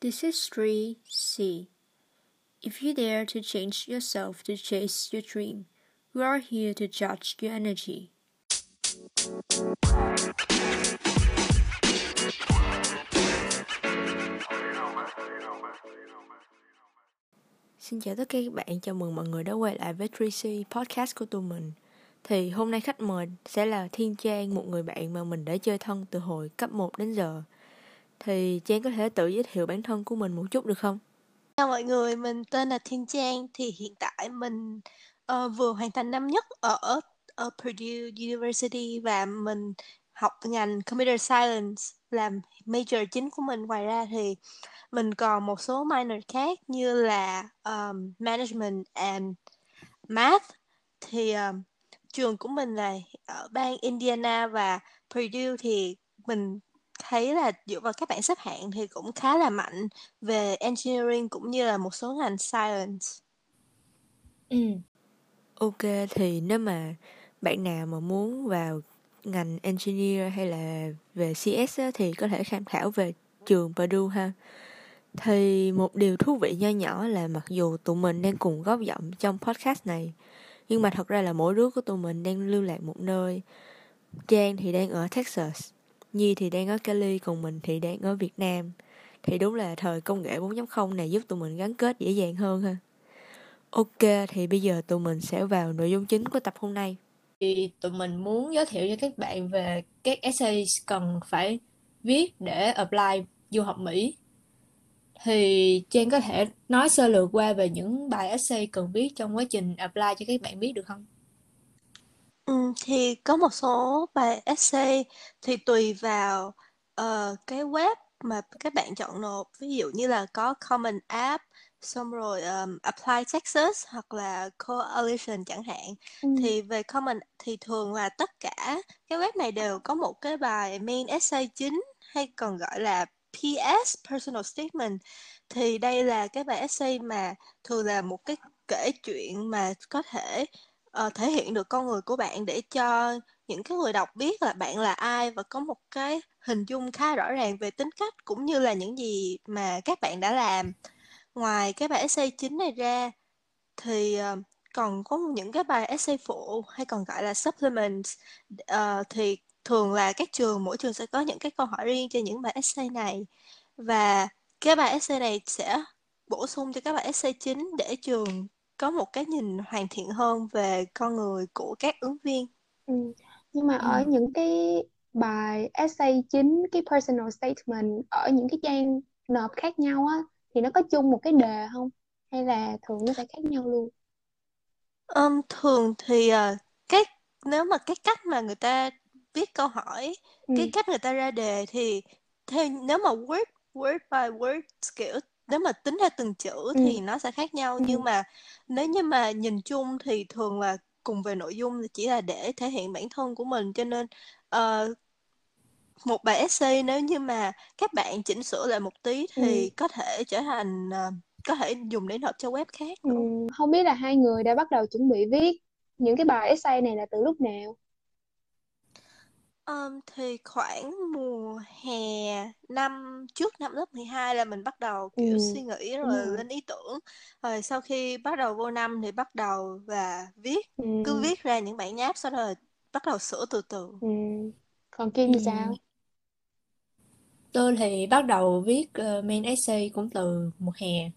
This is 3C. If you dare to change yourself to chase your dream, we are here to judge your energy. Xin chào tất cả các bạn, chào mừng mọi người đã quay lại với 3C podcast của tụi mình. Thì hôm nay khách mời sẽ là Thiên Trang, một người bạn mà mình đã chơi thân từ hồi cấp 1 đến giờ. Thì Trang có thể tự giới thiệu bản thân của mình một chút được không? Chào mọi người, mình tên là Thiên Trang. Thì hiện tại mình uh, vừa hoàn thành năm nhất ở, ở Purdue University và mình học ngành Computer Science làm major chính của mình. Ngoài ra thì mình còn một số minor khác như là um, Management and Math. Thì um, trường của mình là ở bang Indiana và Purdue thì mình thấy là dựa vào các bảng xếp hạng thì cũng khá là mạnh về engineering cũng như là một số ngành science. Ừ. Ok thì nếu mà bạn nào mà muốn vào ngành engineer hay là về CS á, thì có thể tham khảo về trường Purdue ha. Thì một điều thú vị nho nhỏ là mặc dù tụi mình đang cùng góp giọng trong podcast này nhưng mà thật ra là mỗi đứa của tụi mình đang lưu lạc một nơi. Trang thì đang ở Texas Nhi thì đang ở Cali, còn mình thì đang ở Việt Nam. Thì đúng là thời công nghệ 4.0 này giúp tụi mình gắn kết dễ dàng hơn ha. Ok, thì bây giờ tụi mình sẽ vào nội dung chính của tập hôm nay. Thì tụi mình muốn giới thiệu cho các bạn về các essay cần phải viết để apply du học Mỹ. Thì Trang có thể nói sơ lược qua về những bài essay cần viết trong quá trình apply cho các bạn biết được không? Ừ, thì có một số bài essay thì tùy vào ờ, cái web mà các bạn chọn nộp. Ví dụ như là có Common App xong rồi um, Apply Texas hoặc là Coalition chẳng hạn. Ừ. thì về Common thì thường là tất cả cái web này đều có một cái bài main essay chính hay còn gọi là PS Personal Statement. Thì đây là cái bài essay mà thường là một cái kể chuyện mà có thể ờ, thể hiện được con người của bạn để cho những cái người đọc biết là bạn là ai và có một cái hình dung khá rõ ràng về tính cách cũng như là những gì mà các bạn đã làm. Ngoài cái bài essay chính này ra thì ờ, còn có những cái bài essay phụ hay còn gọi là supplements uh, thì thường là các trường mỗi trường sẽ có những cái câu hỏi riêng cho những bài essay này và cái bài essay này sẽ bổ sung cho các bài essay chính để trường có một cái nhìn hoàn thiện hơn về con người của các ứng viên. Ừ. Nhưng mà Ừ. ở những cái bài essay chính cái personal statement ở những cái trang nộp khác nhau á thì nó có chung một cái đề không? Hay là thường nó sẽ khác nhau luôn? Um, thường thì ờ, cái nếu mà cái cách mà người ta viết câu hỏi, Ừ. cái cách người ta ra đề thì theo nếu mà word word by word kiểu nếu mà tính theo từng chữ Ừ. thì nó sẽ khác nhau Ừ. nhưng mà nếu như mà nhìn chung thì thường là cùng về nội dung thì chỉ là để thể hiện bản thân của mình cho nên ờ, một bài essay nếu như mà các bạn chỉnh sửa lại một tí Ừ. thì có thể trở thành ờ, có thể dùng để nộp cho web khác Ừ. Không biết là hai người đã bắt đầu chuẩn bị viết những cái bài essay này là từ lúc nào? Ờm, thì khoảng mùa hè năm trước năm lớp 12 là mình bắt đầu Ừ. kiểu suy nghĩ rồi rồi. lên ý tưởng rồi sau khi bắt đầu vô năm thì bắt đầu và viết Ừ. cứ viết ra những bản nháp sau đó rồi bắt đầu sửa từ từ Ừ. Còn Kim thì Ừ. sao? Tôi thì bắt đầu viết ờ, main essay cũng từ mùa hè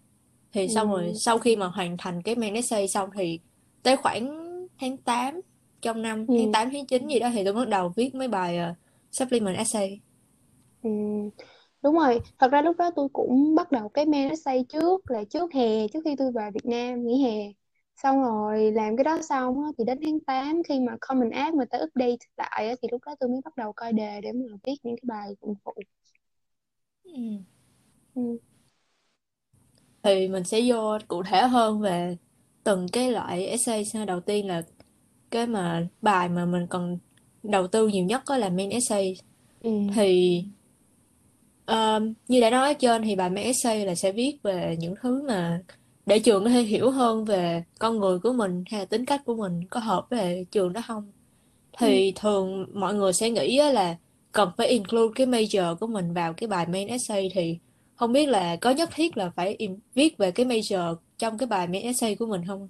thì xong rồi Ừ. sau khi mà hoàn thành cái main essay xong thì tới khoảng tháng 8 trong năm Ừ. tháng 8 tháng 9 gì đó thì tôi bắt đầu viết mấy bài ờ, supplement essay Ừ. Đúng rồi, thật ra lúc đó tôi cũng bắt đầu cái main essay trước là trước hè, trước khi tôi vào Việt Nam nghỉ hè. Xong rồi làm cái đó xong á, thì đến tháng 8 khi mà Common App người ta update lại á, thì lúc đó tôi mới bắt đầu coi đề để mà viết những cái bài dụng phụ. ừ. Ừ. thì mình sẽ vô cụ thể hơn về từng cái loại essay đầu tiên là cái mà bài mà mình cần đầu tư nhiều nhất đó là main essay Ừ. thì um, như đã nói ở trên thì bài main essay là sẽ viết về những thứ mà để trường có thể hiểu hơn về con người của mình hay là tính cách của mình có hợp với trường đó không Ừ. thì thường mọi người sẽ nghĩ là cần phải include cái major của mình vào cái bài main essay thì không biết là có nhất thiết là phải viết về cái major trong cái bài main essay của mình không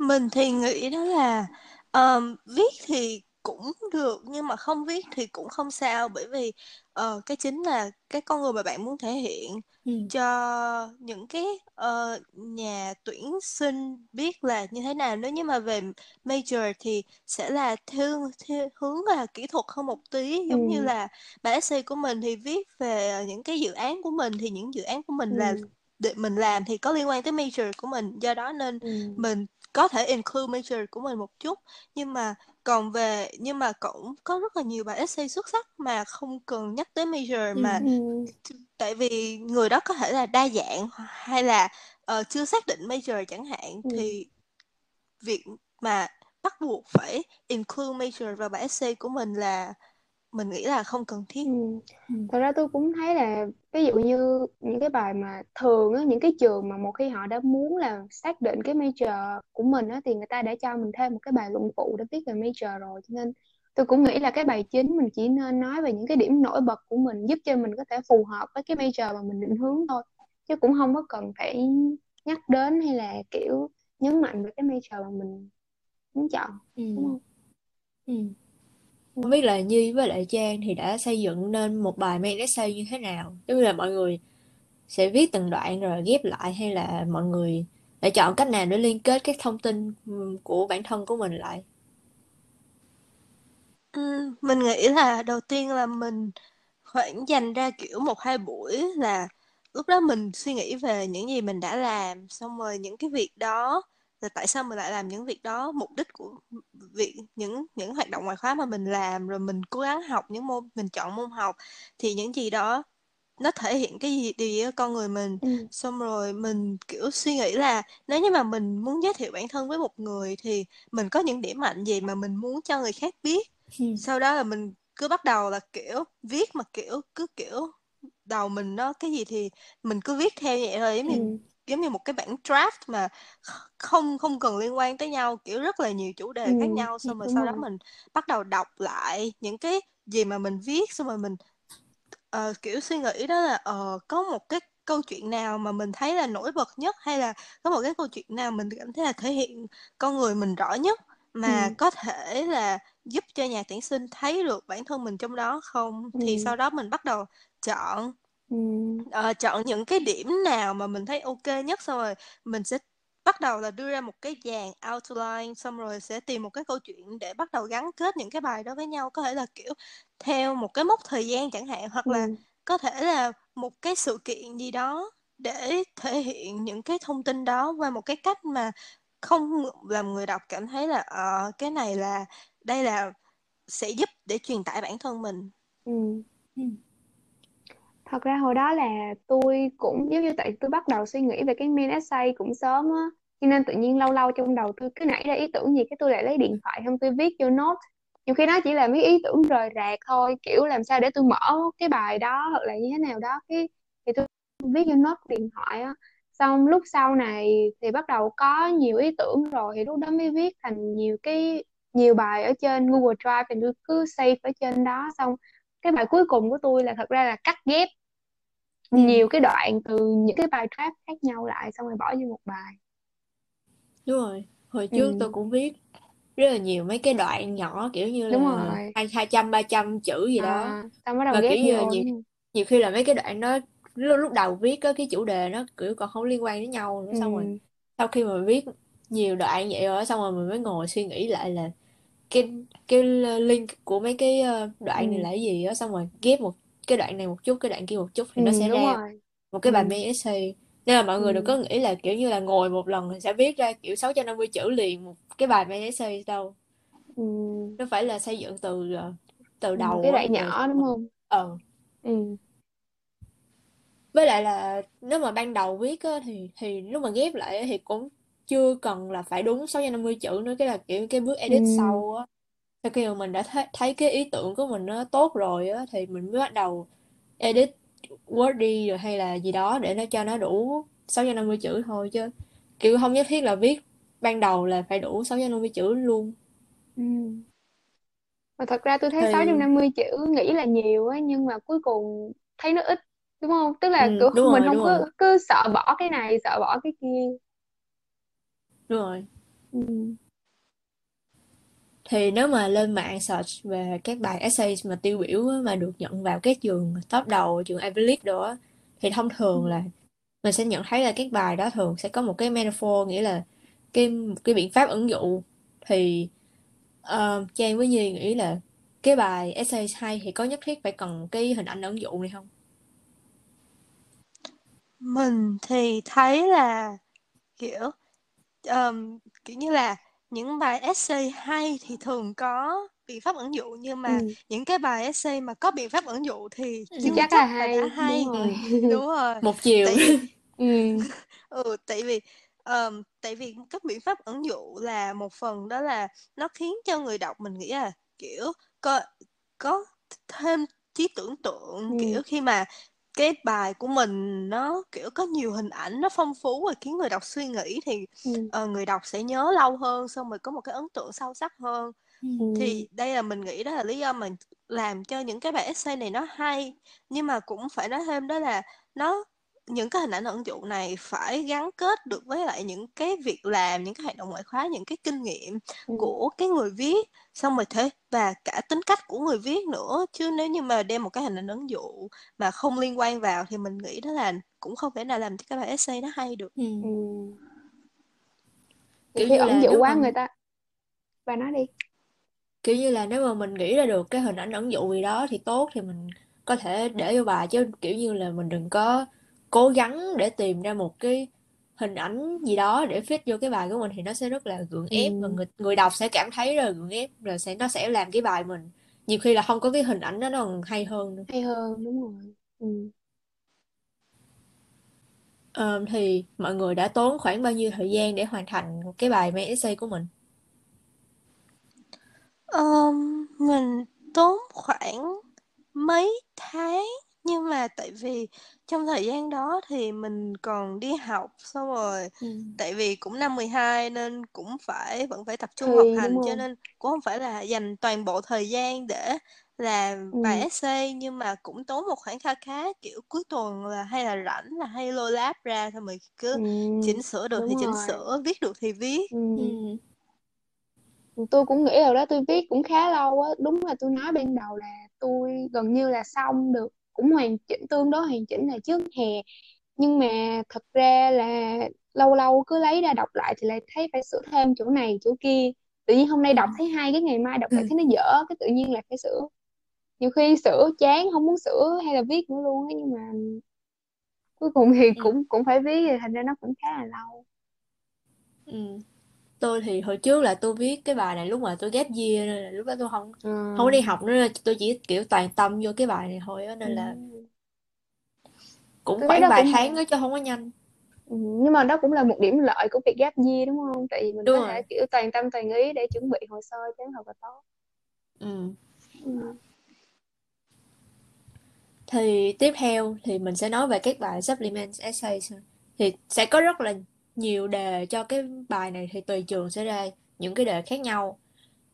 mình thì nghĩ đó là um, viết thì cũng được nhưng mà không viết thì cũng không sao bởi vì uh, cái chính là cái con người mà bạn muốn thể hiện ừ. cho những cái uh, nhà tuyển sinh biết là như thế nào nếu như mà về major thì sẽ là theo, theo hướng là kỹ thuật hơn một tí giống ừ. như là bài essay của mình thì viết về những cái dự án của mình thì những dự án của mình ừ. là để mình làm thì có liên quan tới major của mình do đó nên ừ. mình có thể include major của mình một chút nhưng mà còn về nhưng mà cũng có rất là nhiều bài essay xuất sắc mà không cần nhắc tới major mà ừ. tại vì người đó có thể là đa dạng hay là uh, chưa xác định major chẳng hạn ừ. thì việc mà bắt buộc phải include major vào bài essay của mình là mình nghĩ là không cần thiết Ừ. Ừ. Thật ra tôi cũng thấy là ví dụ như những cái bài mà thường á, những cái trường mà một khi họ đã muốn là xác định cái major của mình á, thì người ta đã cho mình thêm một cái bài luận phụ để viết về major rồi cho nên tôi cũng nghĩ là cái bài chính mình chỉ nên nói về những cái điểm nổi bật của mình giúp cho mình có thể phù hợp với cái major mà mình định hướng thôi chứ cũng không có cần phải nhắc đến hay là kiểu nhấn mạnh về cái major mà mình muốn chọn Ừ. đúng không? Ừ. Không biết là Nhi với lại Trang thì đã xây dựng nên một bài main essay như thế nào? Giống như là mọi người sẽ viết từng đoạn rồi ghép lại hay là mọi người đã chọn cách nào để liên kết các thông tin của bản thân của mình lại? Ừ, mình nghĩ là đầu tiên là mình khoảng dành ra kiểu một hai buổi là lúc đó mình suy nghĩ về những gì mình đã làm xong rồi những cái việc đó là tại sao mình lại làm những việc đó mục đích của việc những những hoạt động ngoại khóa mà mình làm rồi mình cố gắng học những môn mình chọn môn học thì những gì đó nó thể hiện cái gì điều gì ở con người mình ừ. xong rồi mình kiểu suy nghĩ là nếu như mà mình muốn giới thiệu bản thân với một người thì mình có những điểm mạnh gì mà mình muốn cho người khác biết ừ. sau đó là mình cứ bắt đầu là kiểu viết mà kiểu cứ kiểu đầu mình nó cái gì thì mình cứ viết theo vậy thôi giống như ừ giống như một cái bản draft mà không không cần liên quan tới nhau kiểu rất là nhiều chủ đề ừ, khác nhau xong rồi sau đó mình bắt đầu đọc lại những cái gì mà mình viết xong rồi mình uh, kiểu suy nghĩ đó là uh, có một cái câu chuyện nào mà mình thấy là nổi bật nhất hay là có một cái câu chuyện nào mình cảm thấy là thể hiện con người mình rõ nhất mà ừ. có thể là giúp cho nhà tuyển sinh thấy được bản thân mình trong đó không ừ. thì sau đó mình bắt đầu chọn Ừ. Ờ, chọn những cái điểm nào mà mình thấy ok nhất xong rồi mình sẽ bắt đầu là đưa ra một cái dàn outline xong rồi sẽ tìm một cái câu chuyện để bắt đầu gắn kết những cái bài đó với nhau có thể là kiểu theo một cái mốc thời gian chẳng hạn hoặc là có thể là một cái sự kiện gì đó để thể hiện những cái thông tin đó qua một cái cách mà không làm người đọc cảm thấy là ờ cái này là đây là sẽ giúp để truyền tải bản thân mình Ừ. Ừ. Thật ra hồi đó là tôi cũng, giống như tại tôi bắt đầu suy nghĩ về cái main essay cũng sớm á, cho nên tự nhiên lâu lâu trong đầu tôi cứ nảy ra ý tưởng gì, cái tôi lại lấy điện thoại không tôi viết vô note. Nhiều khi nó chỉ là mấy ý tưởng rời rạc thôi, kiểu làm sao để tôi mở cái bài đó hoặc là như thế nào đó. Cái, thì tôi viết vô note điện thoại á. Xong lúc sau này thì bắt đầu có nhiều ý tưởng rồi, thì lúc đó mới viết thành nhiều cái, nhiều bài ở trên Google Drive thì tôi cứ save ở trên đó. Xong cái bài cuối cùng của tôi là thật ra là cắt ghép ừ. nhiều cái đoạn từ những cái bài trap khác nhau lại xong rồi bỏ vô một bài đúng rồi hồi trước ừ. tôi cũng viết rất là nhiều mấy cái đoạn nhỏ kiểu như đúng là rồi hai trăm ba trăm chữ gì đó à, xong bắt đầu và ghép kiểu như là nhiều, nhiều khi là mấy cái đoạn đó lúc, lúc đầu viết á cái chủ đề nó kiểu còn không liên quan đến nhau nữa xong rồi ừ. sau khi mà viết nhiều đoạn vậy rồi xong rồi mình mới ngồi suy nghĩ lại là cái cái link của mấy cái ờ, đoạn này ừ. là cái gì á xong rồi ghép một cái đoạn này một chút cái đoạn kia một chút thì ừ, nó sẽ đúng ra rồi một cái bài ừ. main essay nên là mọi người đừng ừ. có nghĩ là kiểu như là ngồi một lần thì sẽ viết ra kiểu 650 chữ liền một cái bài main essay đâu ừ. nó phải là xây dựng từ ờ, từ ừ. đầu cái á, đoạn từ nhỏ đúng không ờ ừ. với lại là nếu mà ban đầu viết á, thì thì lúc mà ghép lại á, thì cũng chưa cần là phải đúng 650 chữ nữa cái là kiểu cái bước edit ừ. sau á sau khi mà mình đã thấy, thấy cái ý tưởng của mình nó tốt rồi á thì mình mới bắt đầu edit word đi rồi hay là gì đó để nó cho nó đủ 650 chữ thôi chứ. Kiểu không nhất thiết là viết ban đầu là phải đủ 650 chữ luôn. Ừ. mà thật ra tôi thấy thì 650 chữ nghĩ là nhiều á nhưng mà cuối cùng thấy nó ít đúng không? Tức là ừ, kiểu đúng mình rồi không cứ rồi. cứ sợ bỏ cái này sợ bỏ cái kia. Đúng rồi. Ừ thì nếu mà lên mạng search về các bài essay mà tiêu biểu á, mà được nhận vào các trường top đầu trường Ivy League đó thì thông thường là mình sẽ nhận thấy là các bài đó thường sẽ có một cái metaphor nghĩa là cái cái biện pháp ứng dụng thì uh, Trang với Nhi nghĩ là cái bài essay hay thì có nhất thiết phải cần cái hình ảnh ứng dụng này không? Mình thì thấy là kiểu um, kiểu như là những bài essay hay thì thường có biện pháp ẩn dụ nhưng mà Ừ. những cái bài essay mà có biện pháp ẩn dụ thì Ừ. chưa chắc là chắc là đã hay hay đúng rồi đúng rồi Một chiều. tại vì ừ. ừ tại vì um, tại vì các biện pháp ẩn dụ là một phần đó là nó khiến cho người đọc mình nghĩ là kiểu có có thêm trí tưởng tượng Ừ. kiểu khi mà cái bài của mình nó kiểu có nhiều hình ảnh nó phong phú và khiến người đọc suy nghĩ thì Ừ. ờ, người đọc sẽ nhớ lâu hơn xong rồi có một cái ấn tượng sâu sắc hơn Ừ. thì đây là mình nghĩ đó là lý do mình làm cho những cái bài essay này nó hay nhưng mà cũng phải nói thêm đó là nó những cái hình ảnh ẩn dụ này phải gắn kết được với lại những cái việc làm những cái hoạt động ngoại khóa những cái kinh nghiệm Ừ. của cái người viết xong rồi thế và cả tính cách của người viết nữa chứ nếu như mà đem một cái hình ảnh ẩn dụ mà không liên quan vào thì mình nghĩ đó là cũng không thể nào làm cho cái bài essay nó hay được Ừ. Ừ. Kiểu như ẩn là dụ nếu quá mà người ta và nói đi kiểu như là nếu mà mình nghĩ ra được cái hình ảnh ẩn dụ gì đó thì tốt thì mình có thể để vô bài chứ kiểu như là mình đừng có cố gắng để tìm ra một cái hình ảnh gì đó để fit vô cái bài của mình thì nó sẽ rất là gượng ép và ừ. người người đọc sẽ cảm thấy rất là gượng ép rồi sẽ nó sẽ làm cái bài mình nhiều khi là không có cái hình ảnh đó nó còn hay hơn nữa. hay hơn đúng rồi ừ. Ờ, thì mọi người đã tốn khoảng bao nhiêu thời gian để hoàn thành cái bài main essay của mình Ờm, mình tốn khoảng mấy tháng nhưng mà tại vì trong thời gian đó thì mình còn đi học xong rồi ừ. tại vì cũng năm 12 nên cũng phải vẫn phải tập trung học thi đúng hành cho nên cũng không phải là dành toàn bộ thời gian để làm bài ừ. essay nhưng mà cũng tốn một khoảng kha khá kiểu cuối tuần là hay là rảnh là hay lôi lab ra xong rồi cứ Ừ. chỉnh sửa được thì đúng chỉnh rồi sửa viết được thì viết ừ. Ừ. tôi cũng nghĩ rồi đó tôi viết cũng khá lâu á đúng là tôi nói ban đầu là tôi gần như là xong được cũng hoàn chỉnh tương đối hoàn chỉnh là trước hè nhưng mà thật ra là lâu lâu cứ lấy ra đọc lại thì lại thấy phải sửa thêm chỗ này chỗ kia tự nhiên hôm nay Ừ. đọc thấy hay cái ngày mai đọc lại thấy nó dở cái tự nhiên là phải sửa nhiều khi sửa chán không muốn sửa hay là viết nữa luôn á nhưng mà cuối cùng thì Ừ. cũng cũng phải viết thì thành ra nó cũng khá là lâu Ừ. tôi thì hồi trước là tôi viết cái bài này lúc mà tôi ghép year nên là lúc đó tôi không Ờ. không có đi học nữa tôi chỉ kiểu toàn tâm vô cái bài này thôi á nên là Ừ. cũng tôi khoảng vài cũng tháng đó chứ không có nhanh Ừ, nhưng mà đó cũng là một điểm lợi của việc gap year đúng không? Tại vì mình đúng có thể rồi kiểu toàn tâm toàn ý để chuẩn bị hồ sơ cho nó thật là tốt. ừ. Ừ. thì tiếp theo thì mình sẽ nói về các bài supplement essays thì sẽ có rất là nhiều đề cho cái bài này thì tùy trường sẽ ra những cái đề khác nhau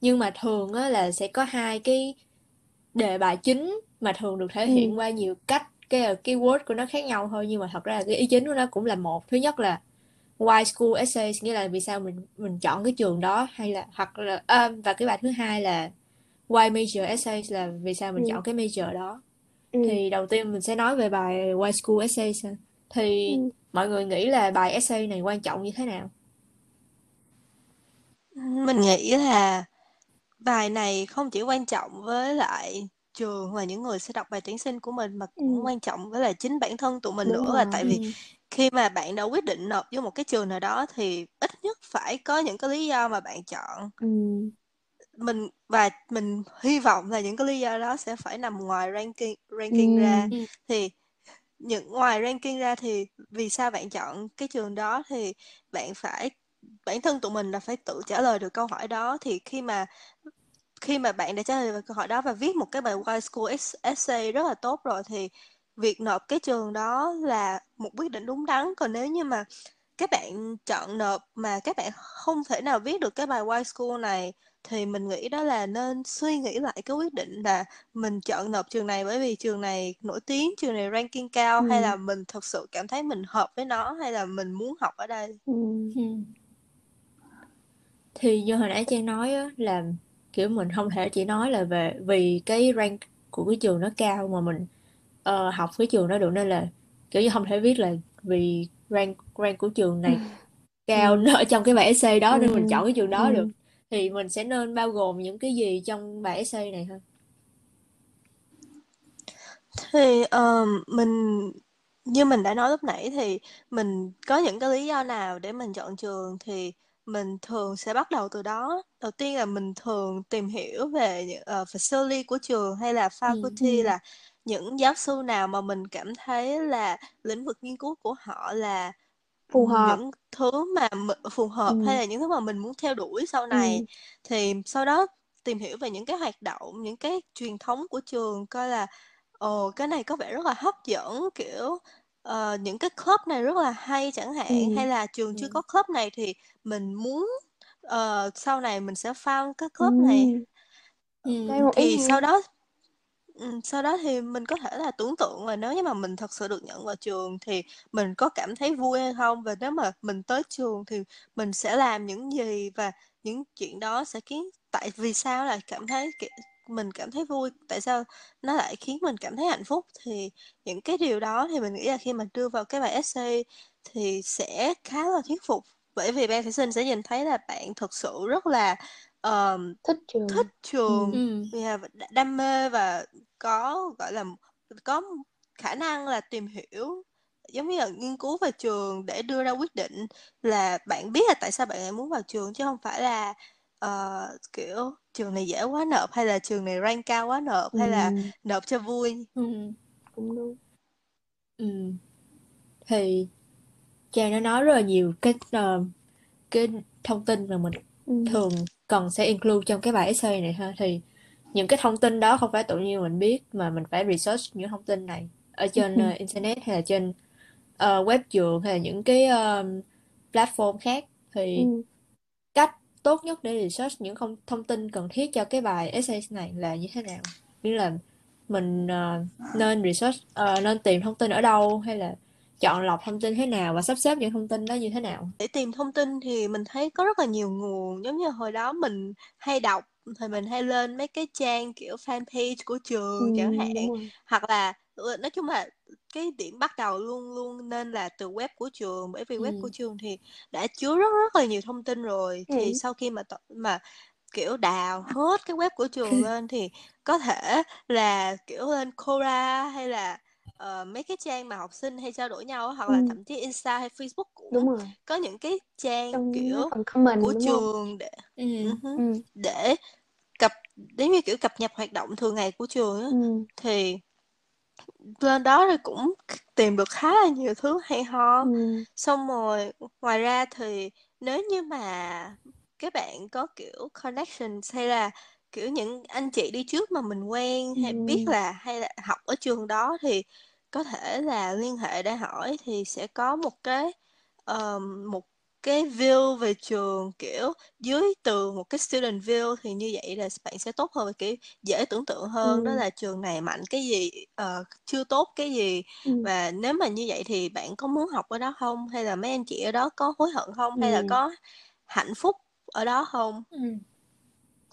nhưng mà thường á là sẽ có hai cái đề bài chính mà thường được thể Ừ. hiện qua nhiều cách cái cái word của nó khác nhau thôi nhưng mà thật ra là cái ý chính của nó cũng là một thứ nhất là why school essays nghĩa là vì sao mình mình chọn cái trường đó hay là hoặc là à, và cái bài thứ hai là why major essays là vì sao mình Ừ. chọn cái major đó Ừ. thì đầu tiên mình sẽ nói về bài why school essays thì Ừ. mọi người nghĩ là bài essay này quan trọng như thế nào mình nghĩ là bài này không chỉ quan trọng với lại trường và những người sẽ đọc bài tuyển sinh của mình mà cũng Ừ. quan trọng với lại chính bản thân tụi mình Đúng nữa là rồi. tại ừ. vì khi mà bạn đã quyết định nộp vô một cái trường nào đó thì ít nhất phải có những cái lý do mà bạn chọn Ừ. mình và mình hy vọng là những cái lý do đó sẽ phải nằm ngoài ranking ranking ra Ừ. Ừ. thì những ngoài ranking ra thì vì sao bạn chọn cái trường đó thì bạn phải, bản thân tụi mình là phải tự trả lời được câu hỏi đó. Thì khi mà khi mà bạn đã trả lời được câu hỏi đó và viết một cái bài Why School essay rất là tốt rồi thì việc nộp cái trường đó là một quyết định đúng đắn. Còn nếu như mà các bạn chọn nộp mà các bạn không thể nào viết được cái bài Y School này thì mình nghĩ đó là nên suy nghĩ lại cái quyết định là mình chọn nộp trường này bởi vì trường này nổi tiếng, trường này ranking cao hay Ừ. là mình thật sự cảm thấy mình hợp với nó hay là mình muốn học ở đây. Ừ. Ừ. Thì như hồi nãy Trang nói á, là kiểu mình không thể chỉ nói là về vì cái rank của cái trường nó cao mà mình ờ, học cái trường đó được nên là kiểu như không thể viết là vì rank rank của trường này cao Ừ. ở trong cái bài essay đó nên mình Ừ. chọn cái trường đó Ừ. được thì mình sẽ nên bao gồm những cái gì trong bài essay này ha Thì ờm, mình như mình đã nói lúc nãy thì mình có những cái lý do nào để mình chọn trường thì mình thường sẽ bắt đầu từ đó. Đầu tiên là mình thường tìm hiểu về những ờ, facility của trường hay là ừ faculty Ừ. là những giáo sư nào mà mình cảm thấy là lĩnh vực nghiên cứu của họ là Phù hợp. những thứ mà m- phù hợp hay Ừ. là những thứ mà mình muốn theo đuổi sau Ừ. này thì sau đó tìm hiểu về những cái hoạt động những cái truyền thống của trường coi là ồ cái này có vẻ rất là hấp dẫn kiểu ờ, những cái club này rất là hay chẳng hạn hay Ừ. là trường chưa ừ có club này thì mình muốn ờ, sau này mình sẽ found cái Ừ. club này ừ một ý thì sau hay. đó sau đó thì mình có thể là tưởng tượng là nếu như mà mình thật sự được nhận vào trường thì mình có cảm thấy vui hay không? Và nếu mà mình tới trường thì mình sẽ làm những gì và những chuyện đó sẽ khiến, tại vì sao lại cảm thấy mình cảm thấy vui? Tại sao nó lại khiến mình cảm thấy hạnh phúc? Thì những cái điều đó thì mình nghĩ là khi mà đưa vào cái bài essay thì sẽ khá là thuyết phục. Bởi vì ban thí sinh sẽ nhìn thấy là bạn thực sự rất là ờm, Thích trường. thích Ừ. trường ừ đ- đam mê và có gọi là có khả năng là tìm hiểu giống như là nghiên cứu về trường để đưa ra quyết định là bạn biết là tại sao bạn lại muốn vào trường chứ không phải là ờ, kiểu trường này dễ quá nộp hay là trường này rank cao quá nộp hay là Ừ. nộp cho vui ừ Cũng đúng. ừ thì Trang đã nói rất là nhiều cái ờ, cái thông tin mà mình Ừ. thường cần sẽ include trong cái bài essay này ha? Thì những cái thông tin đó không phải tự nhiên mình biết mà mình phải research những thông tin này ở trên ờ, internet hay là trên ờ, web trường hay là những cái ờ, platform khác. Thì Ừ. cách tốt nhất để research những không thông tin cần thiết cho cái bài essay này là như thế nào? Như là mình ờ, nên research ờ, nên tìm thông tin ở đâu hay là chọn lọc thông tin thế nào và sắp xếp những thông tin đó như thế nào? Để tìm thông tin thì mình thấy có rất là nhiều nguồn. Giống như hồi đó mình hay đọc thì mình hay lên mấy cái trang kiểu fanpage của Ừ. trường chẳng hạn. hoặc là ừ, nói chung là cái điểm bắt đầu luôn luôn nên là từ web của trường. Bởi vì web của ừ trường thì đã chứa rất rất là nhiều thông tin rồi. Thì Ừ. sau khi mà mà kiểu đào hết cái web của trường lên thì có thể là kiểu lên Quora hay là ờ, mấy cái trang mà học sinh hay trao đổi nhau hoặc là Ừ. thậm chí Insta hay Facebook cũng Đúng rồi. có những cái trang Trong kiểu comment của đúng không? trường để ừ hứ, Ừ. để cập giống như kiểu cập nhật hoạt động thường ngày của trường á Ừ. thì lên đó thì cũng tìm được khá là nhiều thứ hay ho Ừ. xong rồi ngoài ra thì nếu như mà các bạn có kiểu connections hay là kiểu những anh chị đi trước mà mình quen hay biết Ừ. là hay là học ở trường đó thì có thể là liên hệ để hỏi thì sẽ có một cái ờm, một cái view về trường kiểu dưới từ một cái student view thì như vậy là bạn sẽ tốt hơn và kiểu dễ tưởng tượng hơn đó Ừ. là trường này mạnh cái gì ờ, chưa tốt cái gì Ừ. và nếu mà như vậy thì bạn có muốn học ở đó không hay là mấy anh chị ở đó có hối hận không hay là Ừ. có hạnh phúc ở đó không ừ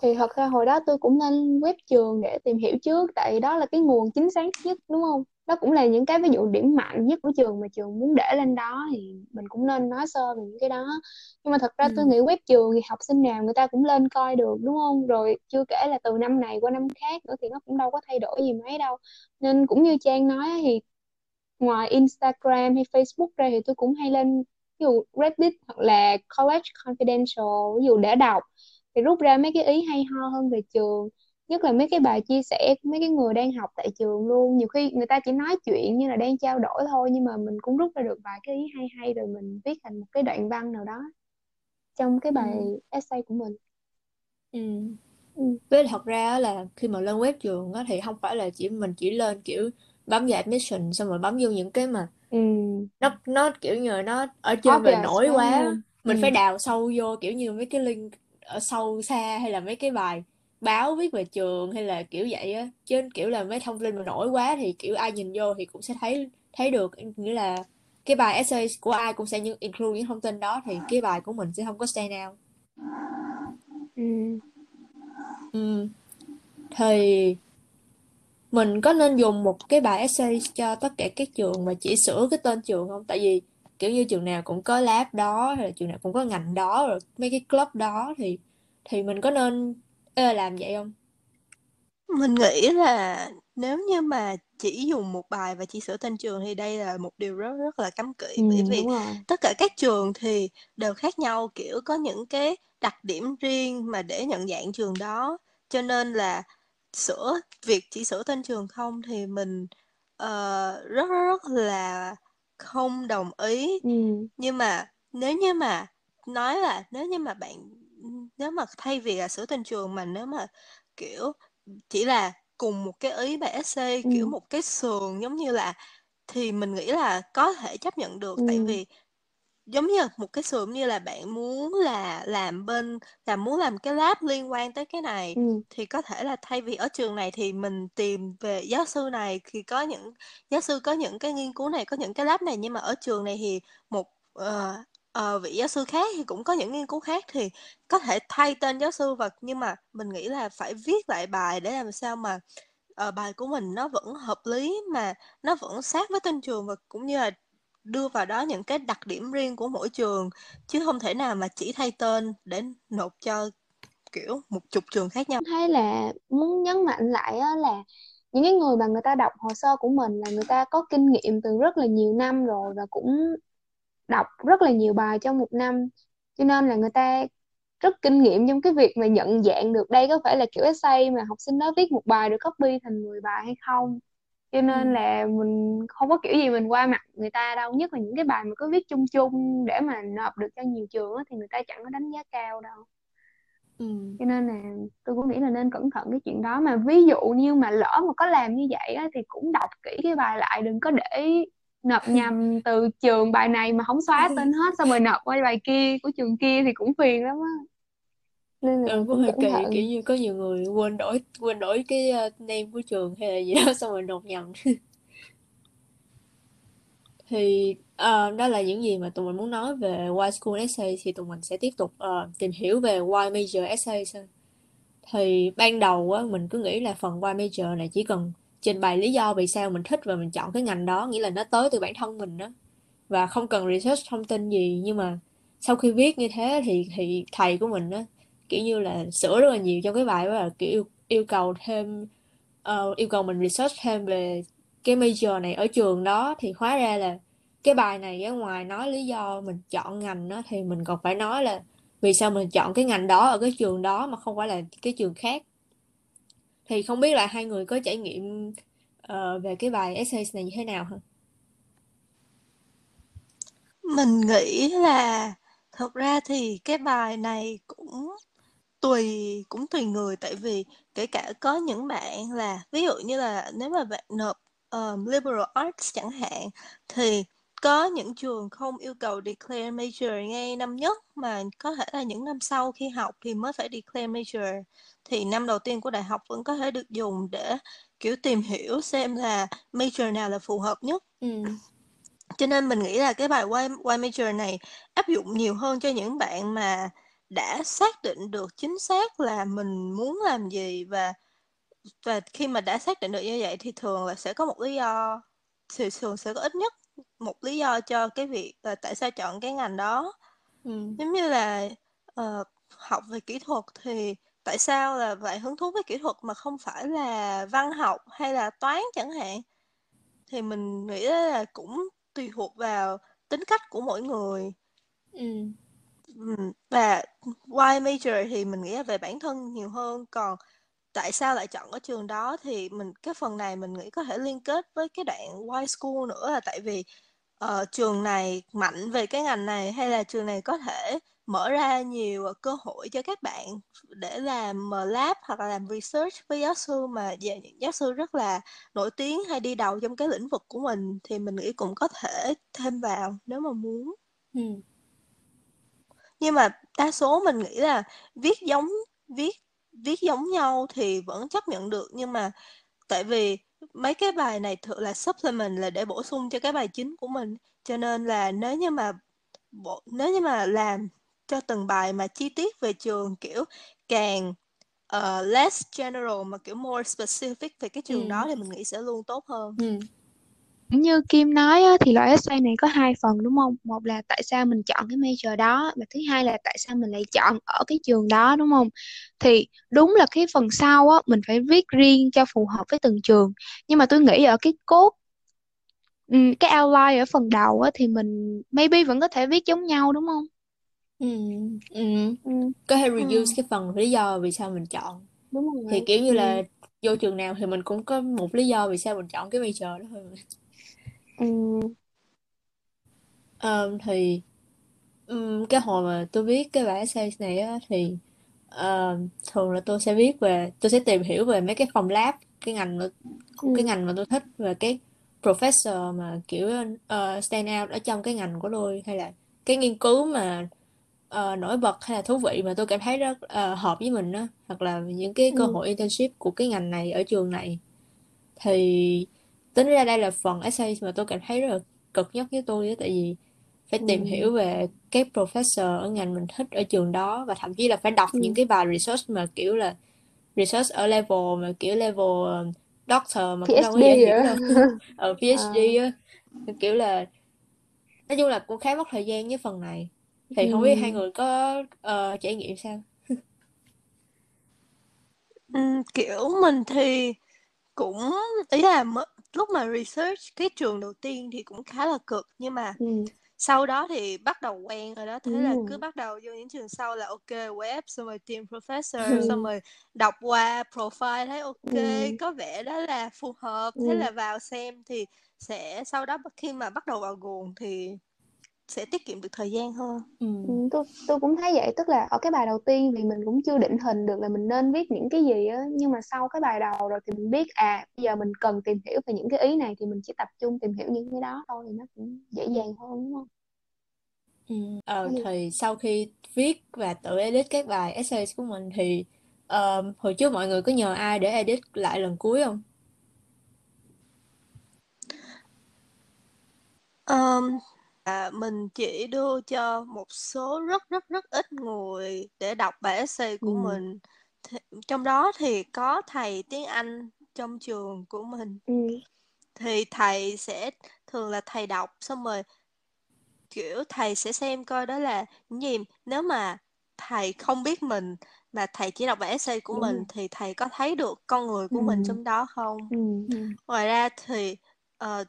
thì thật ra hồi đó tôi cũng lên web trường để tìm hiểu trước tại đó là cái nguồn chính xác nhất đúng không? Đó cũng là những cái ví dụ điểm mạnh nhất của trường mà trường muốn để lên đó thì mình cũng nên nói sơ về những cái đó. Nhưng mà thật ra tôi ừ. nghĩ web trường thì học sinh nào người ta cũng lên coi được đúng không? Rồi chưa kể là từ năm này qua năm khác nữa thì nó cũng đâu có thay đổi gì mấy đâu. Nên cũng như Trang nói thì ngoài Instagram hay Facebook ra thì tôi cũng hay lên ví dụ Reddit hoặc là College Confidential ví dụ để đọc thì rút ra mấy cái ý hay ho hơn về trường nhất là mấy cái bài chia sẻ của mấy cái người đang học tại trường luôn nhiều khi người ta chỉ nói chuyện như là đang trao đổi thôi nhưng mà mình cũng rút ra được vài cái ý hay hay rồi mình viết thành một cái đoạn văn nào đó trong cái bài ừ essay của mình ừ ừ. với thật ra là khi mà lên web trường á thì không phải là chỉ mình chỉ lên kiểu bấm vào admission xong rồi bấm vô những cái mà ừ. nó nó kiểu như là nó ở trên Obvious nổi quá mình Ừ. phải đào sâu vô kiểu như mấy cái link ở sâu xa hay là mấy cái bài báo viết về trường hay là kiểu vậy á chứ kiểu là mấy thông tin mà nổi quá thì kiểu ai nhìn vô thì cũng sẽ thấy thấy được nghĩa là cái bài essay của ai cũng sẽ những include những thông tin đó thì cái bài của mình sẽ không có stand out Ừ. ừ. thì mình có nên dùng một cái bài essay cho tất cả các trường mà chỉ sửa cái tên trường không tại vì kiểu như trường nào cũng có lab đó hay là trường nào cũng có ngành đó rồi mấy cái club đó thì thì mình có nên ê, làm vậy không? Mình nghĩ là nếu như mà chỉ dùng một bài và chỉ sửa tên trường thì đây là một điều rất rất là cấm kỵ. Ừ, bởi vì tất cả các trường thì đều khác nhau kiểu có những cái đặc điểm riêng mà để nhận dạng trường đó. Cho nên là sửa việc chỉ sửa tên trường không thì mình rất rất rất là không đồng ý Ừ. nhưng mà nếu như mà nói là nếu như mà bạn nếu mà thay vì là sửa tên trường mà nếu mà kiểu chỉ là cùng một cái ý bài essay kiểu Ừ. một cái sườn giống như là thì mình nghĩ là có thể chấp nhận được tại Ừ. vì giống như một cái sườn như là bạn muốn là làm bên là muốn làm cái lab liên quan tới cái này Ừ. thì có thể là thay vì ở trường này thì mình tìm về giáo sư này thì có những giáo sư có những cái nghiên cứu này có những cái lab này nhưng mà ở trường này thì một ờ, ờ, vị giáo sư khác thì cũng có những nghiên cứu khác thì có thể thay tên giáo sư và nhưng mà mình nghĩ là phải viết lại bài để làm sao mà ờ, bài của mình nó vẫn hợp lý mà nó vẫn sát với tên trường và cũng như là đưa vào đó những cái đặc điểm riêng của mỗi trường, chứ không thể nào mà chỉ thay tên để nộp cho, kiểu, một chục trường khác nhau. Thấy là muốn nhấn mạnh lại là những cái người mà người ta đọc hồ sơ của mình là người ta có kinh nghiệm từ rất là nhiều năm rồi và cũng đọc rất là nhiều bài trong một năm. Cho nên là người ta rất kinh nghiệm trong cái việc mà nhận dạng được đây có phải là kiểu essay mà học sinh đó viết một bài được copy thành 10 bài hay không cho ừ. nên là mình không có kiểu gì mình qua mặt người ta đâu nhất là những cái bài mà cứ viết chung chung để mà nộp được cho nhiều trường á, thì người ta chẳng có đánh giá cao đâu Ừ. cho nên là tôi cũng nghĩ là nên cẩn thận cái chuyện đó mà ví dụ như mà lỡ mà có làm như vậy á, thì cũng đọc kỹ cái bài lại đừng có để nộp nhầm từ trường bài này mà không xóa tên hết xong rồi nộp qua bài kia của trường kia thì cũng phiền lắm á nên là ừ, cũng hơi cẩn kỳ thận. kiểu như có nhiều người quên đổi quên đổi cái uh, name của trường hay là gì đó xong rồi nộp nhầm thì ờ, đó là những gì mà tụi mình muốn nói về why school essay thì tụi mình sẽ tiếp tục ờ, tìm hiểu về why major essay sau. thì ban đầu á mình cứ nghĩ là phần why major này chỉ cần trình bày lý do vì sao mình thích và mình chọn cái ngành đó nghĩa là nó tới từ bản thân mình đó và không cần research thông tin gì. Nhưng mà sau khi viết như thế thì thì thầy của mình á kiểu như là sửa rất là nhiều trong cái bài và kiểu yêu, yêu cầu thêm uh, yêu cầu mình research thêm về cái major này ở trường đó thì hóa ra là cái bài này ở ngoài nói lý do mình chọn ngành đó thì mình còn phải nói là vì sao mình chọn cái ngành đó ở cái trường đó mà không phải là cái trường khác thì không biết là hai người có trải nghiệm uh, về cái bài essay này như thế nào hả? mình nghĩ là thật ra thì cái bài này cũng tùy cũng tùy người. Tại vì kể cả có những bạn là ví dụ như là nếu mà bạn nộp um, liberal arts chẳng hạn thì có những trường không yêu cầu declare major ngay năm nhất mà có thể là những năm sau khi học thì mới phải declare major. Thì năm đầu tiên của đại học vẫn có thể được dùng để kiểu tìm hiểu xem là major nào là phù hợp nhất. Ừ. cho nên mình nghĩ là cái bài why, why major này áp dụng nhiều hơn cho những bạn mà đã xác định được chính xác là mình muốn làm gì và và khi mà đã xác định được như vậy thì thường là sẽ có một lý do thì thường sẽ có ít nhất một lý do cho cái việc là tại sao chọn cái ngành đó Ừ. giống như là ờ, học về kỹ thuật thì tại sao là lại hứng thú với kỹ thuật mà không phải là văn học hay là toán chẳng hạn thì mình nghĩ là cũng tùy thuộc vào tính cách của mỗi người Ừ. Ừm, và why major thì mình nghĩ là về bản thân nhiều hơn còn tại sao lại chọn ở trường đó thì mình cái phần này mình nghĩ có thể liên kết với cái đoạn why school nữa là tại vì ờ, trường này mạnh về cái ngành này hay là trường này có thể mở ra nhiều ờ, cơ hội cho các bạn để làm ờ, lab hoặc là làm research với giáo sư mà về những giáo sư rất là nổi tiếng hay đi đầu trong cái lĩnh vực của mình thì mình nghĩ cũng có thể thêm vào nếu mà muốn. Ừ. Nhưng mà đa số mình nghĩ là viết giống viết viết giống nhau thì vẫn chấp nhận được nhưng mà tại vì mấy cái bài này thực là supplement là để bổ sung cho cái bài chính của mình cho nên là nếu như mà bộ nếu như mà làm cho từng bài mà chi tiết về trường kiểu càng uh, less general mà kiểu more specific về cái trường ừ. đó thì mình nghĩ sẽ luôn tốt hơn. Ừ. Như Kim nói á, thì loại essay này có hai phần đúng không? Một là tại sao mình chọn cái major đó và thứ hai là tại sao mình lại chọn ở cái trường đó đúng không? Thì đúng là cái phần sau á mình phải viết riêng cho phù hợp với từng trường. Nhưng mà tôi nghĩ ở cái cốt cái outline ở phần đầu á thì mình maybe vẫn có thể viết giống nhau đúng không? Ừ, ừ. Ừ. Có thể review ừ. cái phần lý do vì sao mình chọn. Đúng rồi. Thì kiểu như ừ. là vô trường nào thì mình cũng có một lý do vì sao mình chọn cái major đó thôi. Ừ. Um, thì um, cái hồi mà tôi viết cái bài essay này á thì uh, thường là tôi sẽ viết về tôi sẽ tìm hiểu về mấy cái phòng lab cái ngành mà ừ. cái ngành mà tôi thích và cái professor mà kiểu uh, stand out ở trong cái ngành của tôi hay là cái nghiên cứu mà uh, nổi bật hay là thú vị mà tôi cảm thấy rất uh, hợp với mình đó hoặc là những cái cơ ừ. hội internship của cái ngành này ở trường này thì tính ra đây là phần essay mà tôi cảm thấy rất là cực nhất với tôi đó tại vì phải tìm ừ. hiểu về cái professor ở ngành mình thích ở trường đó và thậm chí là phải đọc ừ. những cái bài research mà kiểu là research ở level mà kiểu level doctor mà cũng đâu có dễ hiểu đâu ở PhD à. á kiểu là nói chung là cũng khá mất thời gian với phần này thì ừ. không biết hai người có uh, trải nghiệm sao ừ, kiểu mình thì cũng ý là lúc mà research cái trường đầu tiên thì cũng khá là cực nhưng mà ừ. sau đó thì bắt đầu quen rồi đó thế ừ. là cứ bắt đầu vô những trường sau là ok web xong rồi tìm professor ừ. xong rồi đọc qua profile thấy ok ừ. có vẻ đó là phù hợp ừ. thế là vào xem thì sẽ sau đó khi mà bắt đầu vào guồng thì sẽ tiết kiệm được thời gian hơn ừ. ừ. tôi tôi cũng thấy vậy tức là ở cái bài đầu tiên thì mình cũng chưa định hình được là mình nên viết những cái gì á nhưng mà sau cái bài đầu rồi thì mình biết à bây giờ mình cần tìm hiểu về những cái ý này thì mình chỉ tập trung tìm hiểu những cái đó thôi thì nó cũng dễ dàng hơn đúng không ừ. ờ thì sau khi viết và tự edit các bài essay của mình thì uh, hồi trước mọi người có nhờ ai để edit lại lần cuối không um, À, mình chỉ đưa cho một số rất rất rất ít người để đọc bài essay của ừ. mình. Th trong đó thì có thầy tiếng Anh trong trường của mình. Ừ. Thì thầy sẽ thường là thầy đọc xong rồi kiểu thầy sẽ xem coi đó là những gì. Nếu mà thầy không biết mình mà thầy chỉ đọc bài essay của Đúng mình thì thầy có thấy được con người của ừ. mình trong đó không? Ừ. Ngoài ra thì uh,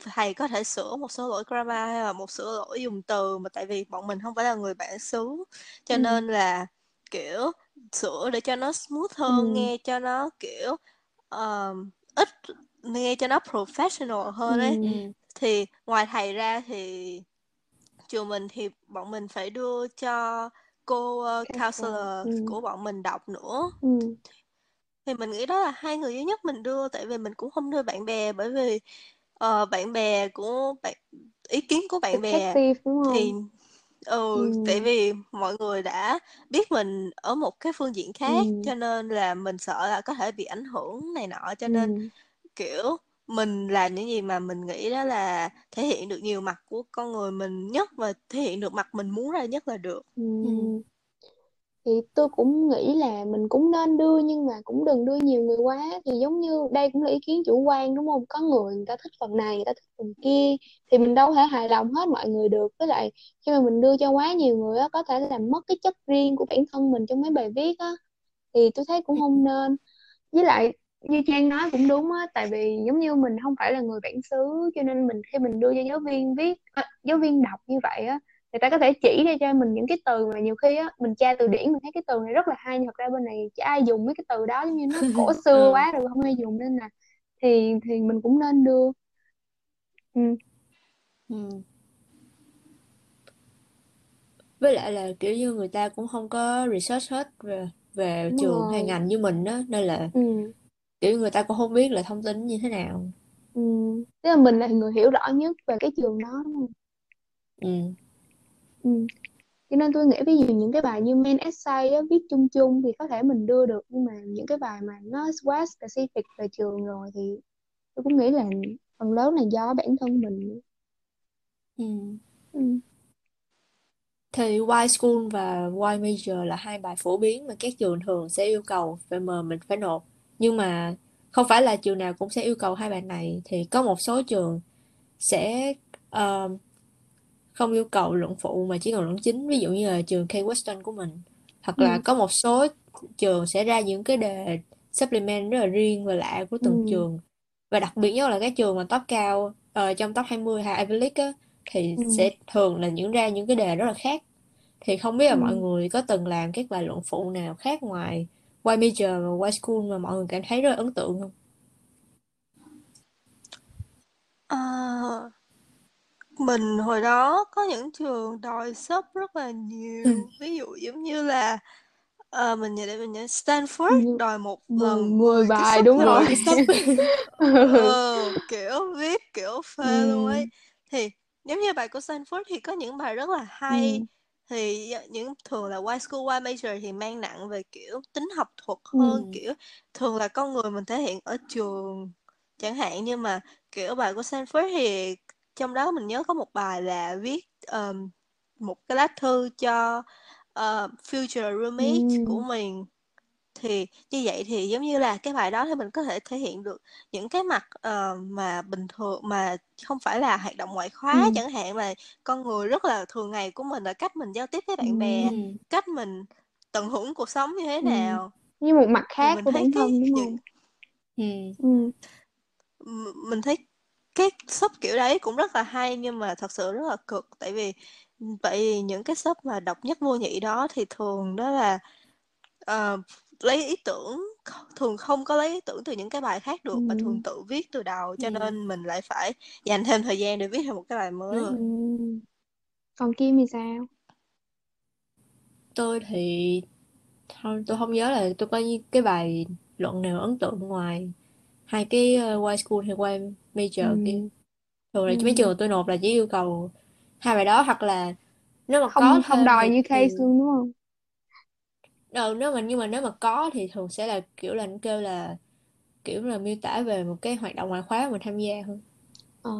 thầy có thể sửa một số lỗi grammar hay là một số lỗi dùng từ mà tại vì bọn mình không phải là người bản xứ cho ừ. nên là kiểu sửa để cho nó smooth hơn ừ. nghe cho nó kiểu um, ít nghe cho nó professional hơn ấy ừ. thì ngoài thầy ra thì trường mình thì bọn mình phải đưa cho cô uh, counselor ừ. của bọn mình đọc nữa ừ. thì mình nghĩ đó là hai người duy nhất mình đưa tại vì mình cũng không đưa bạn bè bởi vì ờ, bạn bè của bạn ý kiến của bạn bè đúng không? thì ừ, ừ tại vì mọi người đã biết mình ở một cái phương diện khác ừ. cho nên là mình sợ là có thể bị ảnh hưởng này nọ cho nên ừ. kiểu mình làm những gì mà mình nghĩ đó là thể hiện được nhiều mặt của con người mình nhất và thể hiện được mặt mình muốn ra nhất là được ừ. Ừ thì tôi cũng nghĩ là mình cũng nên đưa nhưng mà cũng đừng đưa nhiều người quá. Thì giống như đây cũng là ý kiến chủ quan đúng không? Có người người ta thích phần này người ta thích phần kia thì mình đâu thể hài lòng hết mọi người được. Với lại khi mà mình đưa cho quá nhiều người á có thể làm mất cái chất riêng của bản thân mình trong mấy bài viết á. Thì tôi thấy cũng không nên. Với lại như Trang nói cũng đúng á tại vì giống như mình không phải là người bản xứ cho nên mình khi mình đưa cho giáo viên viết à, giáo viên đọc như vậy á người ta có thể chỉ ra cho mình những cái từ mà nhiều khi á mình tra từ điển mình thấy cái từ này rất là hay nhưng thật ra bên này chả ai dùng mấy cái từ đó giống như nó cổ xưa ừ. quá rồi không ai dùng nên là thì thì mình cũng nên đưa. Ừ. Ừ. với lại là kiểu như người ta cũng không có research hết về về đúng trường hay rồi. ngành như mình đó nên là ừ. kiểu người ta cũng không biết là thông tin như thế nào. Ừ. Tức là mình là người hiểu rõ nhất về cái trường đó đúng không? Ừ ừ. Cho nên tôi nghĩ ví dụ những cái bài như main essay á, viết chung chung thì có thể mình đưa được nhưng mà những cái bài mà nó quá specific về trường rồi thì tôi cũng nghĩ là phần lớn là do bản thân mình. Ừ. Ừ. thì Y School và Y Major là hai bài phổ biến mà các trường thường sẽ yêu cầu về mà mình phải nộp. Nhưng mà không phải là trường nào cũng sẽ yêu cầu hai bài này. Thì có một số trường sẽ ờ, không yêu cầu luận phụ mà chỉ cần luận chính ví dụ như là trường K Western của mình hoặc là Ừ. có một số trường sẽ ra những cái đề supplement rất là riêng và lạ của từng Ừ. trường và đặc biệt nhất là các trường mà top cao ờ, trong top 20 hay Ivy League á, thì Ừ. sẽ thường là những ra những cái đề rất là khác thì không biết là Ừ. mọi người có từng làm các bài luận phụ nào khác ngoài Y Major và Y School mà mọi người cảm thấy rất là ấn tượng không? Ờ, mình hồi đó có những trường đòi sub rất là nhiều. Ví dụ giống như là ờ, mình nhớ để mình nhớ Stanford Như đòi một lần mười 10 cái bài sub đúng rồi. lận cái sub. Ờ, kiểu viết kiểu phê luôn ấy. Ừ. thì giống như bài của Stanford thì có những bài rất là hay. Ừ. thì những thường là Y School Y Major thì mang nặng về kiểu tính học thuật Ừ. hơn kiểu thường là con người mình thể hiện ở trường chẳng hạn. Nhưng mà kiểu bài của Stanford thì trong đó mình nhớ có một bài là viết um, một cái lá thư cho uh, future roommate của Ừ. mình thì như vậy thì giống như là cái bài đó thì mình có thể thể hiện được những cái mặt ờ, mà bình thường mà không phải là hoạt động ngoại khóa Ừ. chẳng hạn mà con người rất là thường ngày của mình là cách mình giao tiếp với bạn Ừ. bè cách mình tận hưởng cuộc sống như thế Ừ. nào như một mặt khác của bản cái thân đúng những không Ừ. ừ. mình thấy cái shop kiểu đấy cũng rất là hay nhưng mà thật sự rất là cực tại vì vậy vì những cái shop mà độc nhất vô nhị đó thì thường đó là ờ, lấy ý tưởng thường không có lấy ý tưởng từ những cái bài khác Ừ. được mà thường tự viết từ đầu cho Ừ. nên mình lại phải dành thêm thời gian để viết thêm một cái bài mới rồi. Ừ. còn Kim thì sao Tôi thì thôi tôi không nhớ là tôi có cái bài luận nào ấn tượng ngoài hai cái uh, Y School hay Y Major kia. ừ. Thường là mấy Ừ. trường tôi nộp là chỉ yêu cầu hai bài đó hoặc là nếu mà có không không thêm đòi thì như thì case luôn đúng không ờ, nếu mà nhưng mà nếu mà có thì thường sẽ là kiểu là nó kêu là kiểu là miêu tả về một cái hoạt động ngoại khóa mình tham gia hơn. ờ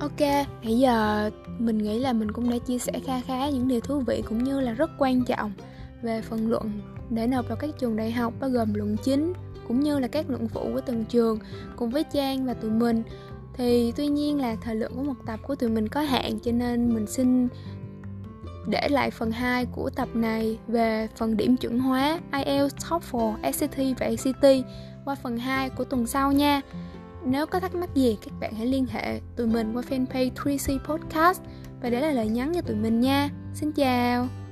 Ok, nãy giờ mình nghĩ là mình cũng đã chia sẻ kha khá những điều thú vị cũng như là rất quan trọng về phần luận để nộp vào các trường đại học bao gồm luận chính cũng như là các luận phụ của từng trường cùng với Trang và tụi mình. Thì tuy nhiên là thời lượng của một tập của tụi mình có hạn cho nên mình xin để lại phần 2 của tập này về phần điểm chuẩn hóa IELTS, TOEFL, SAT và ACT qua phần 2 của tuần sau nha. Nếu có thắc mắc gì các bạn hãy liên hệ tụi mình qua fanpage 3C Podcast và để lại lời nhắn cho tụi mình nha. Xin chào.